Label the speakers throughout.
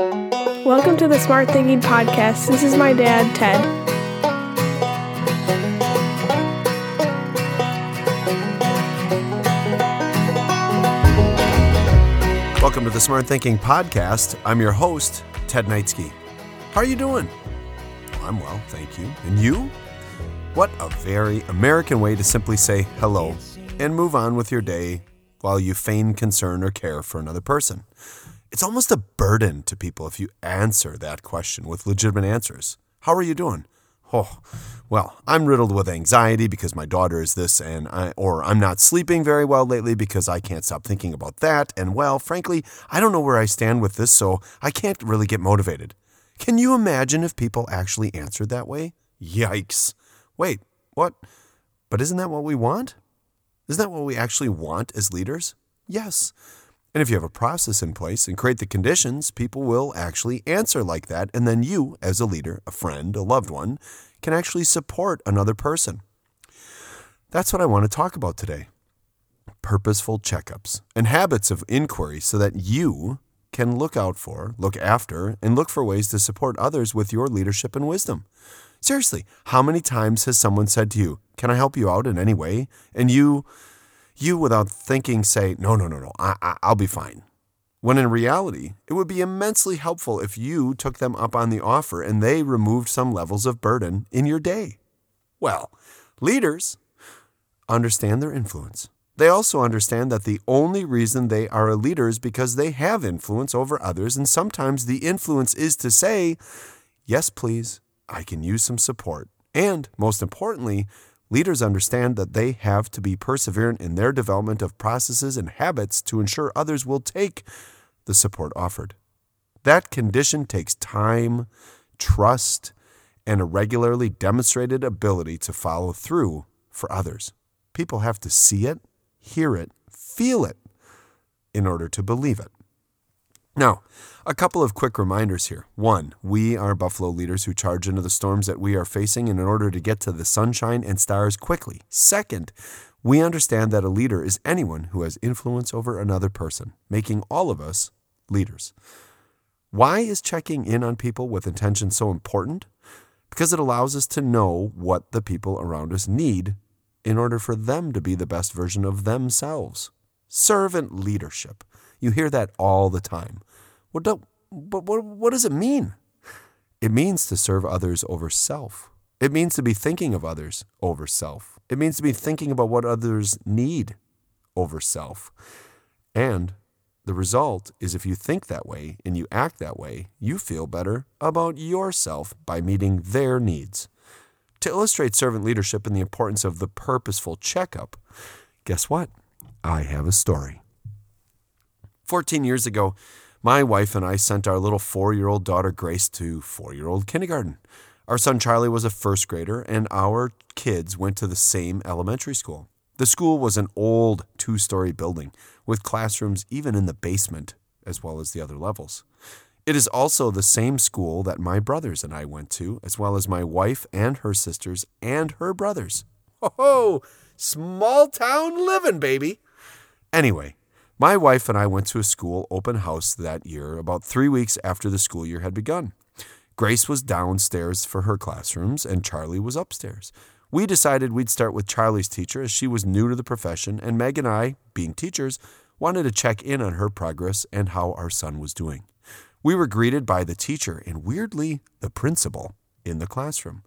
Speaker 1: Welcome to the Smart Thinking Podcast. This is my dad, Ted.
Speaker 2: Welcome to the Smart Thinking Podcast. I'm your host, Ted Knightsky. How are you doing? I'm well, thank you. And you? What a very American way to simply say hello and move on with your day while you feign concern or care for another person. It's almost a burden to people if you answer that question with legitimate answers. How are you doing? Oh, well, I'm riddled with anxiety because my daughter is this, and I, or I'm not sleeping very well lately because I can't stop thinking about that. And well, frankly, I don't know where I stand with this, so I can't really get motivated. Can you imagine if people actually answered that way? Yikes. Wait, what? But isn't that what we want? Isn't that what we actually want as leaders? Yes. And if you have a process in place and create the conditions, people will actually answer like that. And then you, as a leader, a friend, a loved one, can actually support another person. That's what I want to talk about today purposeful checkups and habits of inquiry so that you can look out for, look after, and look for ways to support others with your leadership and wisdom. Seriously, how many times has someone said to you, Can I help you out in any way? And you, you without thinking, say, No, no, no, no, I, I, I'll be fine. When in reality, it would be immensely helpful if you took them up on the offer and they removed some levels of burden in your day. Well, leaders understand their influence. They also understand that the only reason they are a leader is because they have influence over others, and sometimes the influence is to say, Yes, please, I can use some support. And most importantly, leaders understand that they have to be perseverant in their development of processes and habits to ensure others will take the support offered. That condition takes time, trust, and a regularly demonstrated ability to follow through for others. People have to see it, hear it, feel it in order to believe it. Now, a couple of quick reminders here. One, we are Buffalo leaders who charge into the storms that we are facing in order to get to the sunshine and stars quickly. Second, we understand that a leader is anyone who has influence over another person, making all of us leaders. Why is checking in on people with intention so important? Because it allows us to know what the people around us need in order for them to be the best version of themselves. Servant leadership. You hear that all the time. What, do, what, what, what does it mean? It means to serve others over self. It means to be thinking of others over self. It means to be thinking about what others need over self. And the result is if you think that way and you act that way, you feel better about yourself by meeting their needs. To illustrate servant leadership and the importance of the purposeful checkup, guess what? I have a story. 14 years ago, my wife and I sent our little four year old daughter Grace to four year old kindergarten. Our son Charlie was a first grader, and our kids went to the same elementary school. The school was an old two story building with classrooms even in the basement, as well as the other levels. It is also the same school that my brothers and I went to, as well as my wife and her sisters and her brothers. Ho ho! Small town living, baby! Anyway, my wife and I went to a school open house that year, about three weeks after the school year had begun. Grace was downstairs for her classrooms, and Charlie was upstairs. We decided we'd start with Charlie's teacher as she was new to the profession, and Meg and I, being teachers, wanted to check in on her progress and how our son was doing. We were greeted by the teacher and, weirdly, the principal in the classroom.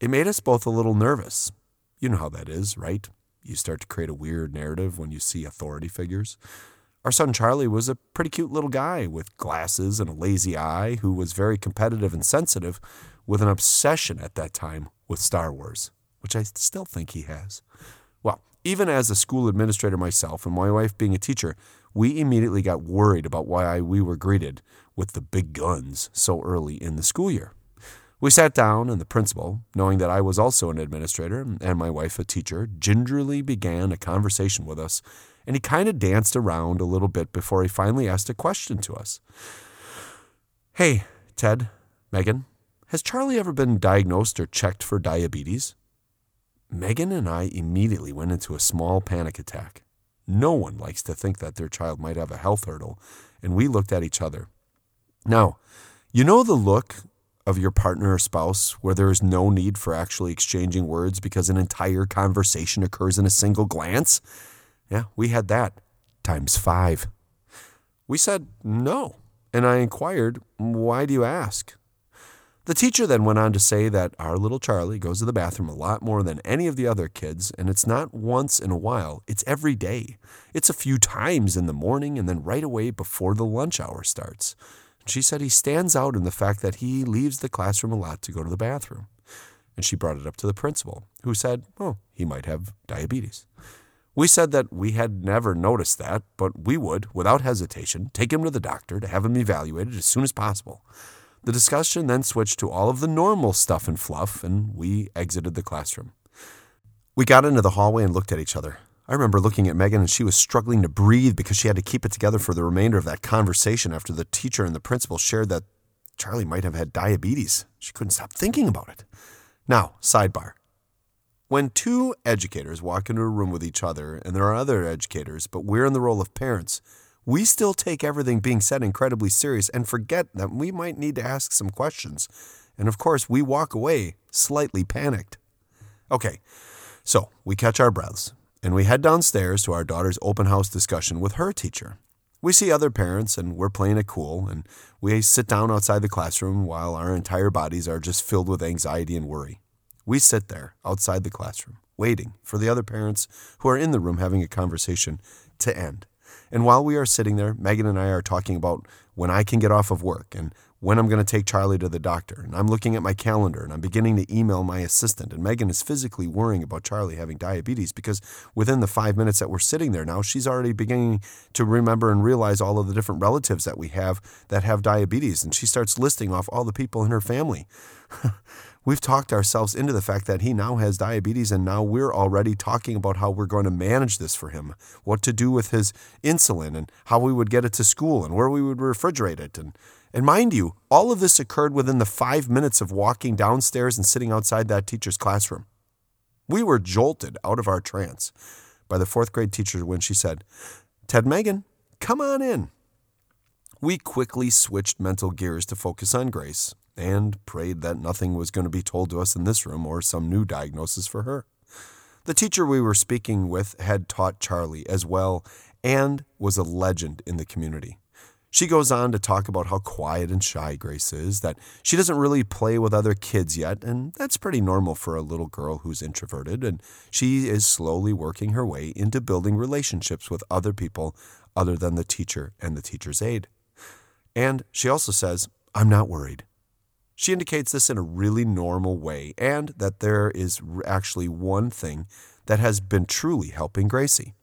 Speaker 2: It made us both a little nervous. You know how that is, right? You start to create a weird narrative when you see authority figures. Our son Charlie was a pretty cute little guy with glasses and a lazy eye who was very competitive and sensitive with an obsession at that time with Star Wars, which I still think he has. Well, even as a school administrator myself and my wife being a teacher, we immediately got worried about why we were greeted with the big guns so early in the school year. We sat down, and the principal, knowing that I was also an administrator and my wife a teacher, gingerly began a conversation with us, and he kind of danced around a little bit before he finally asked a question to us. Hey, Ted, Megan, has Charlie ever been diagnosed or checked for diabetes? Megan and I immediately went into a small panic attack. No one likes to think that their child might have a health hurdle, and we looked at each other. Now, you know the look of your partner or spouse where there is no need for actually exchanging words because an entire conversation occurs in a single glance? Yeah, we had that times five. We said no, and I inquired, Why do you ask? The teacher then went on to say that our little Charlie goes to the bathroom a lot more than any of the other kids, and it's not once in a while, it's every day. It's a few times in the morning and then right away before the lunch hour starts. She said he stands out in the fact that he leaves the classroom a lot to go to the bathroom. And she brought it up to the principal, who said, oh, he might have diabetes. We said that we had never noticed that, but we would, without hesitation, take him to the doctor to have him evaluated as soon as possible. The discussion then switched to all of the normal stuff and fluff, and we exited the classroom. We got into the hallway and looked at each other. I remember looking at Megan and she was struggling to breathe because she had to keep it together for the remainder of that conversation after the teacher and the principal shared that Charlie might have had diabetes. She couldn't stop thinking about it. Now, sidebar. When two educators walk into a room with each other and there are other educators, but we're in the role of parents, we still take everything being said incredibly serious and forget that we might need to ask some questions. And of course, we walk away slightly panicked. Okay, so we catch our breaths and we head downstairs to our daughter's open house discussion with her teacher. We see other parents and we're playing it cool, and we sit down outside the classroom while our entire bodies are just filled with anxiety and worry. We sit there outside the classroom, waiting for the other parents who are in the room having a conversation to end. And while we are sitting there, Megan and I are talking about when I can get off of work and when I'm going to take Charlie to the doctor. And I'm looking at my calendar and I'm beginning to email my assistant. And Megan is physically worrying about Charlie having diabetes because within the five minutes that we're sitting there now, she's already beginning to remember and realize all of the different relatives that we have that have diabetes. And she starts listing off all the people in her family. We've talked ourselves into the fact that he now has diabetes, and now we're already talking about how we're going to manage this for him, what to do with his insulin, and how we would get it to school, and where we would refrigerate it, and and mind you, all of this occurred within the five minutes of walking downstairs and sitting outside that teacher's classroom. We were jolted out of our trance by the fourth grade teacher when she said, Ted Megan, come on in. We quickly switched mental gears to focus on Grace and prayed that nothing was going to be told to us in this room or some new diagnosis for her. The teacher we were speaking with had taught Charlie as well and was a legend in the community. She goes on to talk about how quiet and shy Grace is, that she doesn't really play with other kids yet, and that's pretty normal for a little girl who's introverted, and she is slowly working her way into building relationships with other people other than the teacher and the teacher's aide. And she also says, I'm not worried. She indicates this in a really normal way, and that there is actually one thing that has been truly helping Gracie.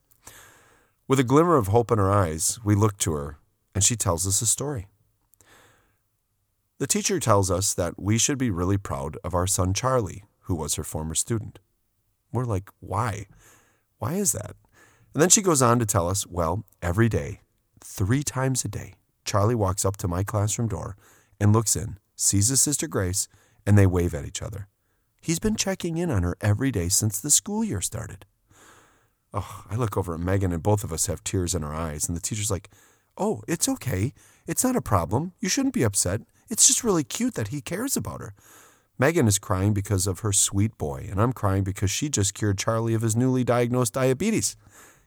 Speaker 2: With a glimmer of hope in her eyes, we look to her and she tells us a story. The teacher tells us that we should be really proud of our son Charlie, who was her former student. We're like, why? Why is that? And then she goes on to tell us, well, every day, three times a day, Charlie walks up to my classroom door and looks in, sees his sister Grace, and they wave at each other. He's been checking in on her every day since the school year started. Oh, I look over at Megan, and both of us have tears in our eyes, and the teacher's like, Oh, it's okay. It's not a problem. You shouldn't be upset. It's just really cute that he cares about her. Megan is crying because of her sweet boy, and I'm crying because she just cured Charlie of his newly diagnosed diabetes.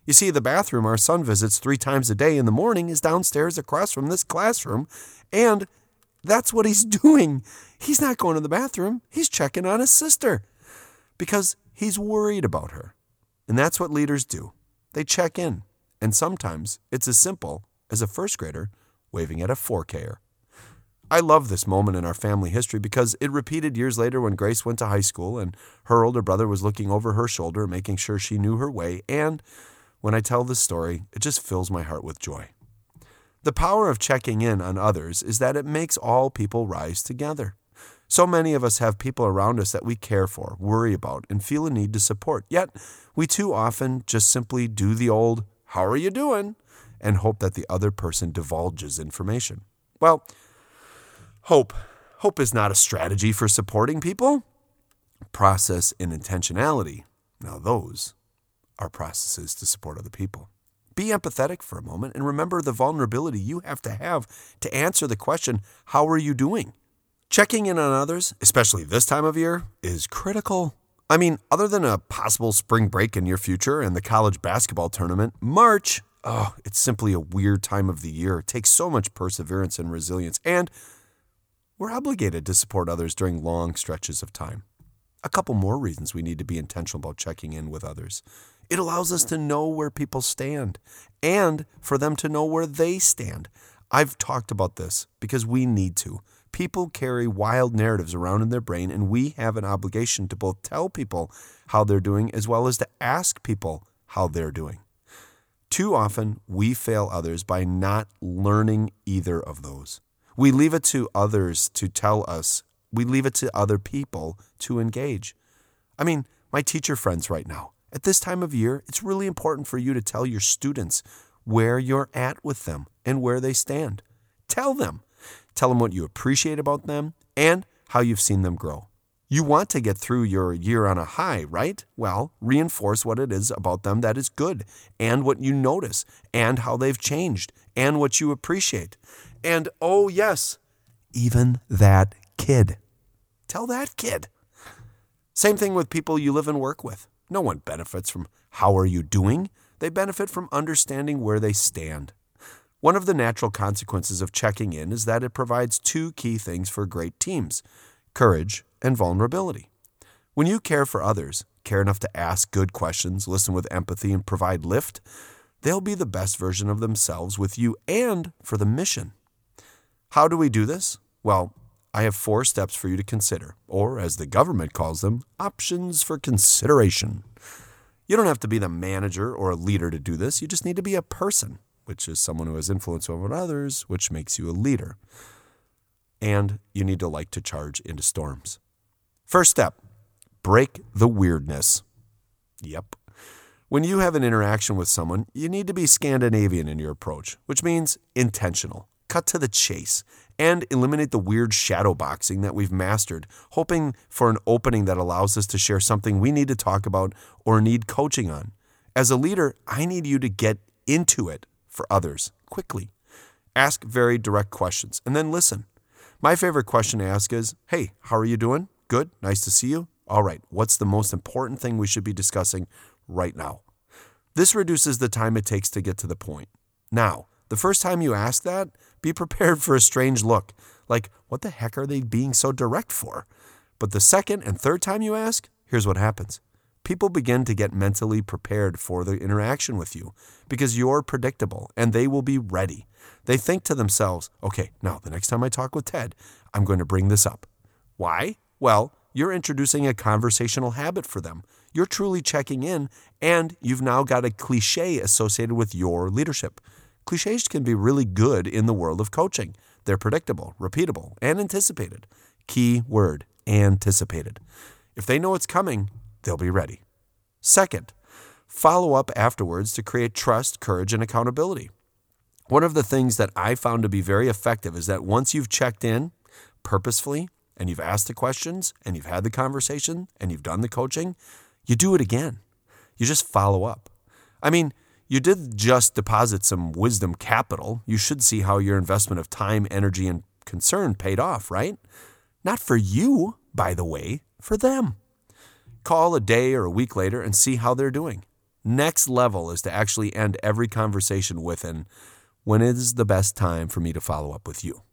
Speaker 2: You see, the bathroom our son visits three times a day in the morning is downstairs across from this classroom, and that's what he's doing. He's not going to the bathroom, he's checking on his sister because he's worried about her. And that's what leaders do they check in. And sometimes it's as simple as a first grader waving at a 4Ker. I love this moment in our family history because it repeated years later when Grace went to high school and her older brother was looking over her shoulder, making sure she knew her way. And when I tell this story, it just fills my heart with joy. The power of checking in on others is that it makes all people rise together. So many of us have people around us that we care for, worry about, and feel a need to support. Yet, we too often just simply do the old, How are you doing? and hope that the other person divulges information. Well, hope. Hope is not a strategy for supporting people. Process and intentionality. Now, those are processes to support other people. Be empathetic for a moment and remember the vulnerability you have to have to answer the question, How are you doing? Checking in on others, especially this time of year, is critical. I mean, other than a possible spring break in your future and the college basketball tournament, March, oh, it's simply a weird time of the year. It takes so much perseverance and resilience, and we're obligated to support others during long stretches of time. A couple more reasons we need to be intentional about checking in with others. It allows us to know where people stand and for them to know where they stand. I've talked about this because we need to. People carry wild narratives around in their brain, and we have an obligation to both tell people how they're doing as well as to ask people how they're doing. Too often, we fail others by not learning either of those. We leave it to others to tell us, we leave it to other people to engage. I mean, my teacher friends right now, at this time of year, it's really important for you to tell your students where you're at with them and where they stand. Tell them. Tell them what you appreciate about them and how you've seen them grow. You want to get through your year on a high, right? Well, reinforce what it is about them that is good and what you notice and how they've changed and what you appreciate. And oh, yes, even that kid. Tell that kid. Same thing with people you live and work with. No one benefits from how are you doing? They benefit from understanding where they stand. One of the natural consequences of checking in is that it provides two key things for great teams courage and vulnerability. When you care for others, care enough to ask good questions, listen with empathy, and provide lift, they'll be the best version of themselves with you and for the mission. How do we do this? Well, I have four steps for you to consider, or as the government calls them, options for consideration. You don't have to be the manager or a leader to do this, you just need to be a person which is someone who has influence over others, which makes you a leader. And you need to like to charge into storms. First step break the weirdness. Yep. When you have an interaction with someone, you need to be Scandinavian in your approach, which means intentional, cut to the chase, and eliminate the weird shadow boxing that we've mastered, hoping for an opening that allows us to share something we need to talk about or need coaching on. As a leader, I need you to get into it for others quickly. Ask very direct questions and then listen. My favorite question to ask is Hey, how are you doing? Good. Nice to see you. All right. What's the most important thing we should be discussing right now? This reduces the time it takes to get to the point. Now, the first time you ask that, be prepared for a strange look. Like, what the heck are they being so direct for? But the second and third time you ask, here's what happens people begin to get mentally prepared for the interaction with you because you're predictable and they will be ready. They think to themselves, okay, now the next time I talk with Ted, I'm going to bring this up. Why? Well, you're introducing a conversational habit for them. You're truly checking in, and you've now got a cliche associated with your leadership. Cliches can be really good in the world of coaching. They're predictable, repeatable, and anticipated. Key word anticipated. If they know it's coming, they'll be ready. Second, follow up afterwards to create trust, courage, and accountability. One of the things that I found to be very effective is that once you've checked in purposefully and you've asked the questions and you've had the conversation and you've done the coaching, you do it again. You just follow up. I mean, you did just deposit some wisdom capital. You should see how your investment of time, energy, and concern paid off, right? Not for you, by the way, for them. Call a day or a week later and see how they're doing. Next level is to actually end every conversation with an when is the best time for me to follow up with you?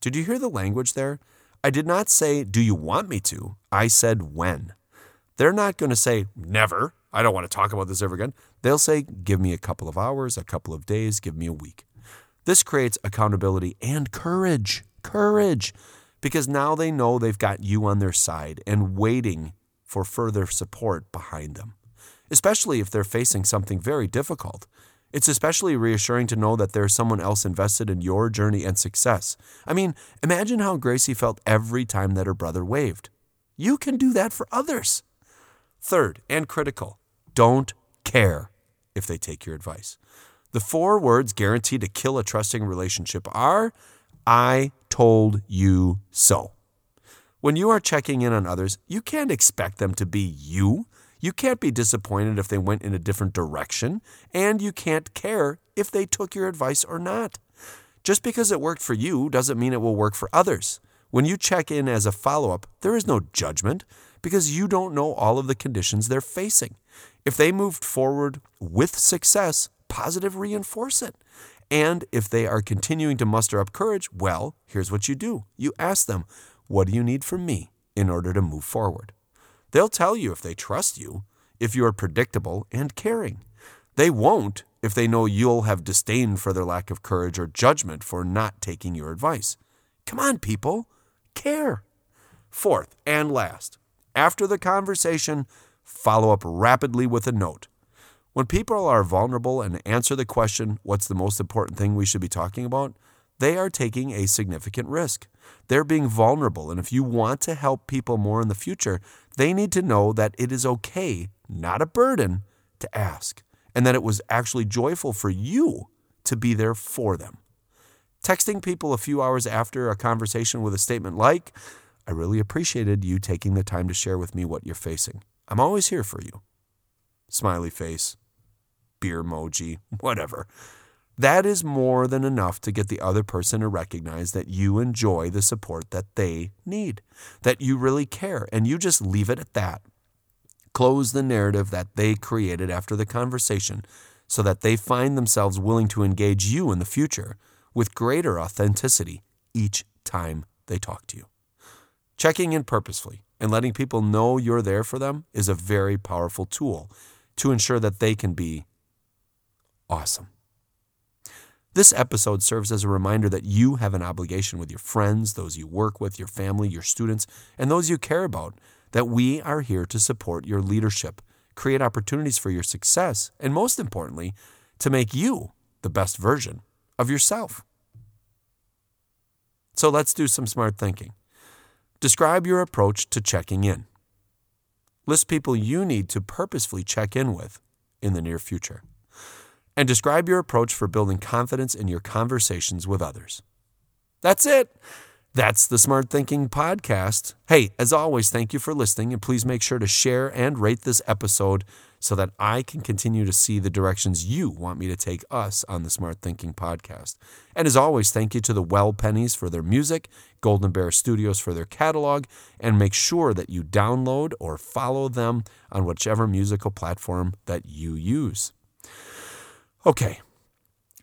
Speaker 2: Did you hear the language there? I did not say, Do you want me to? I said, When. They're not going to say, Never. I don't want to talk about this ever again. They'll say, Give me a couple of hours, a couple of days, give me a week. This creates accountability and courage. Courage. Because now they know they've got you on their side and waiting for further support behind them, especially if they're facing something very difficult. It's especially reassuring to know that there's someone else invested in your journey and success. I mean, imagine how Gracie felt every time that her brother waved. You can do that for others. Third, and critical, don't care if they take your advice. The four words guaranteed to kill a trusting relationship are I told you so. When you are checking in on others, you can't expect them to be you. You can't be disappointed if they went in a different direction, and you can't care if they took your advice or not. Just because it worked for you doesn't mean it will work for others. When you check in as a follow up, there is no judgment because you don't know all of the conditions they're facing. If they moved forward with success, positive reinforce it. And if they are continuing to muster up courage, well, here's what you do you ask them, What do you need from me in order to move forward? They'll tell you if they trust you, if you are predictable and caring. They won't if they know you'll have disdain for their lack of courage or judgment for not taking your advice. Come on, people, care. Fourth and last, after the conversation, follow up rapidly with a note. When people are vulnerable and answer the question, What's the most important thing we should be talking about? they are taking a significant risk. They're being vulnerable, and if you want to help people more in the future, they need to know that it is okay, not a burden, to ask, and that it was actually joyful for you to be there for them. Texting people a few hours after a conversation with a statement like, I really appreciated you taking the time to share with me what you're facing. I'm always here for you. Smiley face, beer emoji, whatever. That is more than enough to get the other person to recognize that you enjoy the support that they need, that you really care, and you just leave it at that. Close the narrative that they created after the conversation so that they find themselves willing to engage you in the future with greater authenticity each time they talk to you. Checking in purposefully and letting people know you're there for them is a very powerful tool to ensure that they can be awesome. This episode serves as a reminder that you have an obligation with your friends, those you work with, your family, your students, and those you care about, that we are here to support your leadership, create opportunities for your success, and most importantly, to make you the best version of yourself. So let's do some smart thinking. Describe your approach to checking in. List people you need to purposefully check in with in the near future and describe your approach for building confidence in your conversations with others. That's it. That's the Smart Thinking Podcast. Hey, as always, thank you for listening, and please make sure to share and rate this episode so that I can continue to see the directions you want me to take us on the Smart Thinking Podcast. And as always, thank you to the Well Pennies for their music, Golden Bear Studios for their catalog, and make sure that you download or follow them on whichever musical platform that you use. Okay,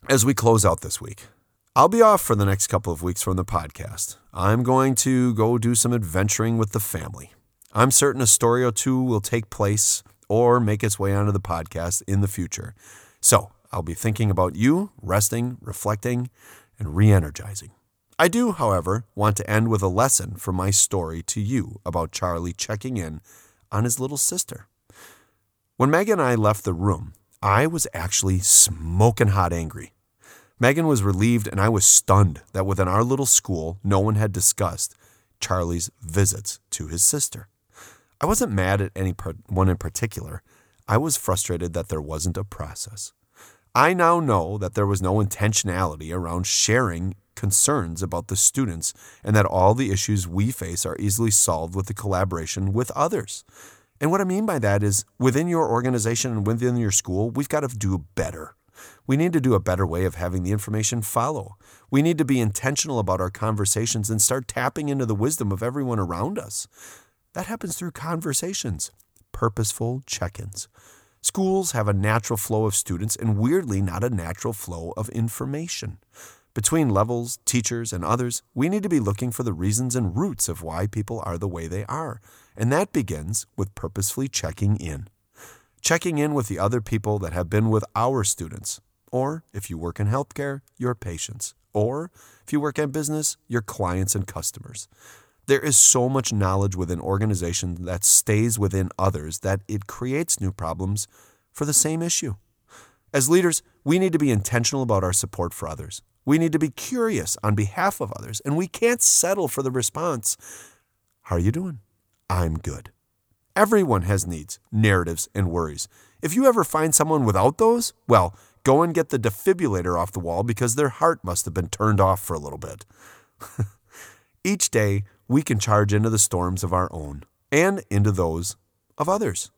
Speaker 2: as we close out this week, I'll be off for the next couple of weeks from the podcast. I'm going to go do some adventuring with the family. I'm certain a story or two will take place or make its way onto the podcast in the future. So I'll be thinking about you, resting, reflecting, and re energizing. I do, however, want to end with a lesson from my story to you about Charlie checking in on his little sister. When Meg and I left the room, I was actually smoking hot angry. Megan was relieved, and I was stunned that within our little school, no one had discussed Charlie's visits to his sister. I wasn't mad at any one in particular. I was frustrated that there wasn't a process. I now know that there was no intentionality around sharing concerns about the students and that all the issues we face are easily solved with the collaboration with others. And what I mean by that is within your organization and within your school, we've got to do better. We need to do a better way of having the information follow. We need to be intentional about our conversations and start tapping into the wisdom of everyone around us. That happens through conversations, purposeful check ins. Schools have a natural flow of students and weirdly not a natural flow of information. Between levels, teachers, and others, we need to be looking for the reasons and roots of why people are the way they are. And that begins with purposefully checking in. Checking in with the other people that have been with our students. Or if you work in healthcare, your patients. Or if you work in business, your clients and customers. There is so much knowledge within organizations that stays within others that it creates new problems for the same issue. As leaders, we need to be intentional about our support for others. We need to be curious on behalf of others, and we can't settle for the response How are you doing? I'm good. Everyone has needs, narratives, and worries. If you ever find someone without those, well, go and get the defibrillator off the wall because their heart must have been turned off for a little bit. Each day, we can charge into the storms of our own and into those of others.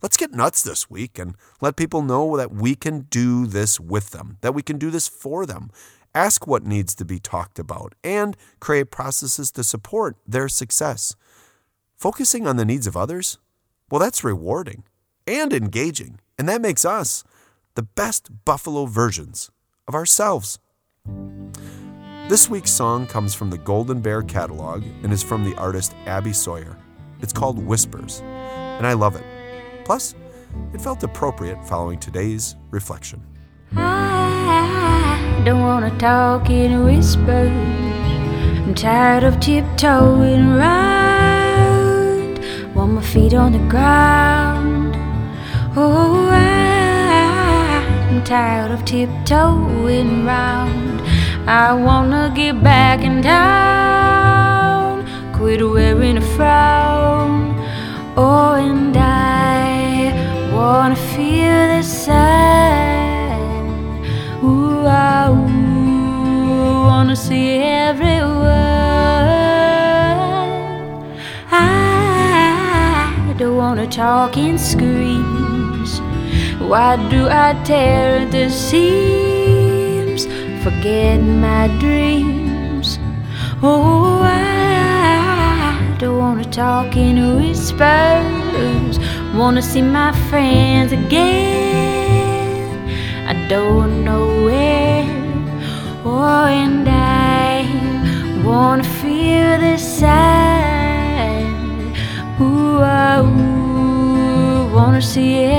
Speaker 2: Let's get nuts this week and let people know that we can do this with them, that we can do this for them. Ask what needs to be talked about and create processes to support their success. Focusing on the needs of others, well, that's rewarding and engaging, and that makes us the best Buffalo versions of ourselves. This week's song comes from the Golden Bear catalog and is from the artist Abby Sawyer. It's called Whispers, and I love it. Plus, it felt appropriate following today's reflection.
Speaker 3: I don't wanna talk in whispers. I'm tired of tiptoeing around. Want my feet on the ground. Oh, I'm tired of tiptoeing around. I wanna get back in town. Quit wearing a frown. Wanna screams. Why do I tear the seams? Forget my dreams. Oh, I don't wanna talk in whispers. Wanna see my friends again. I don't know where. Oh, and I wanna feel the sun. Ooh,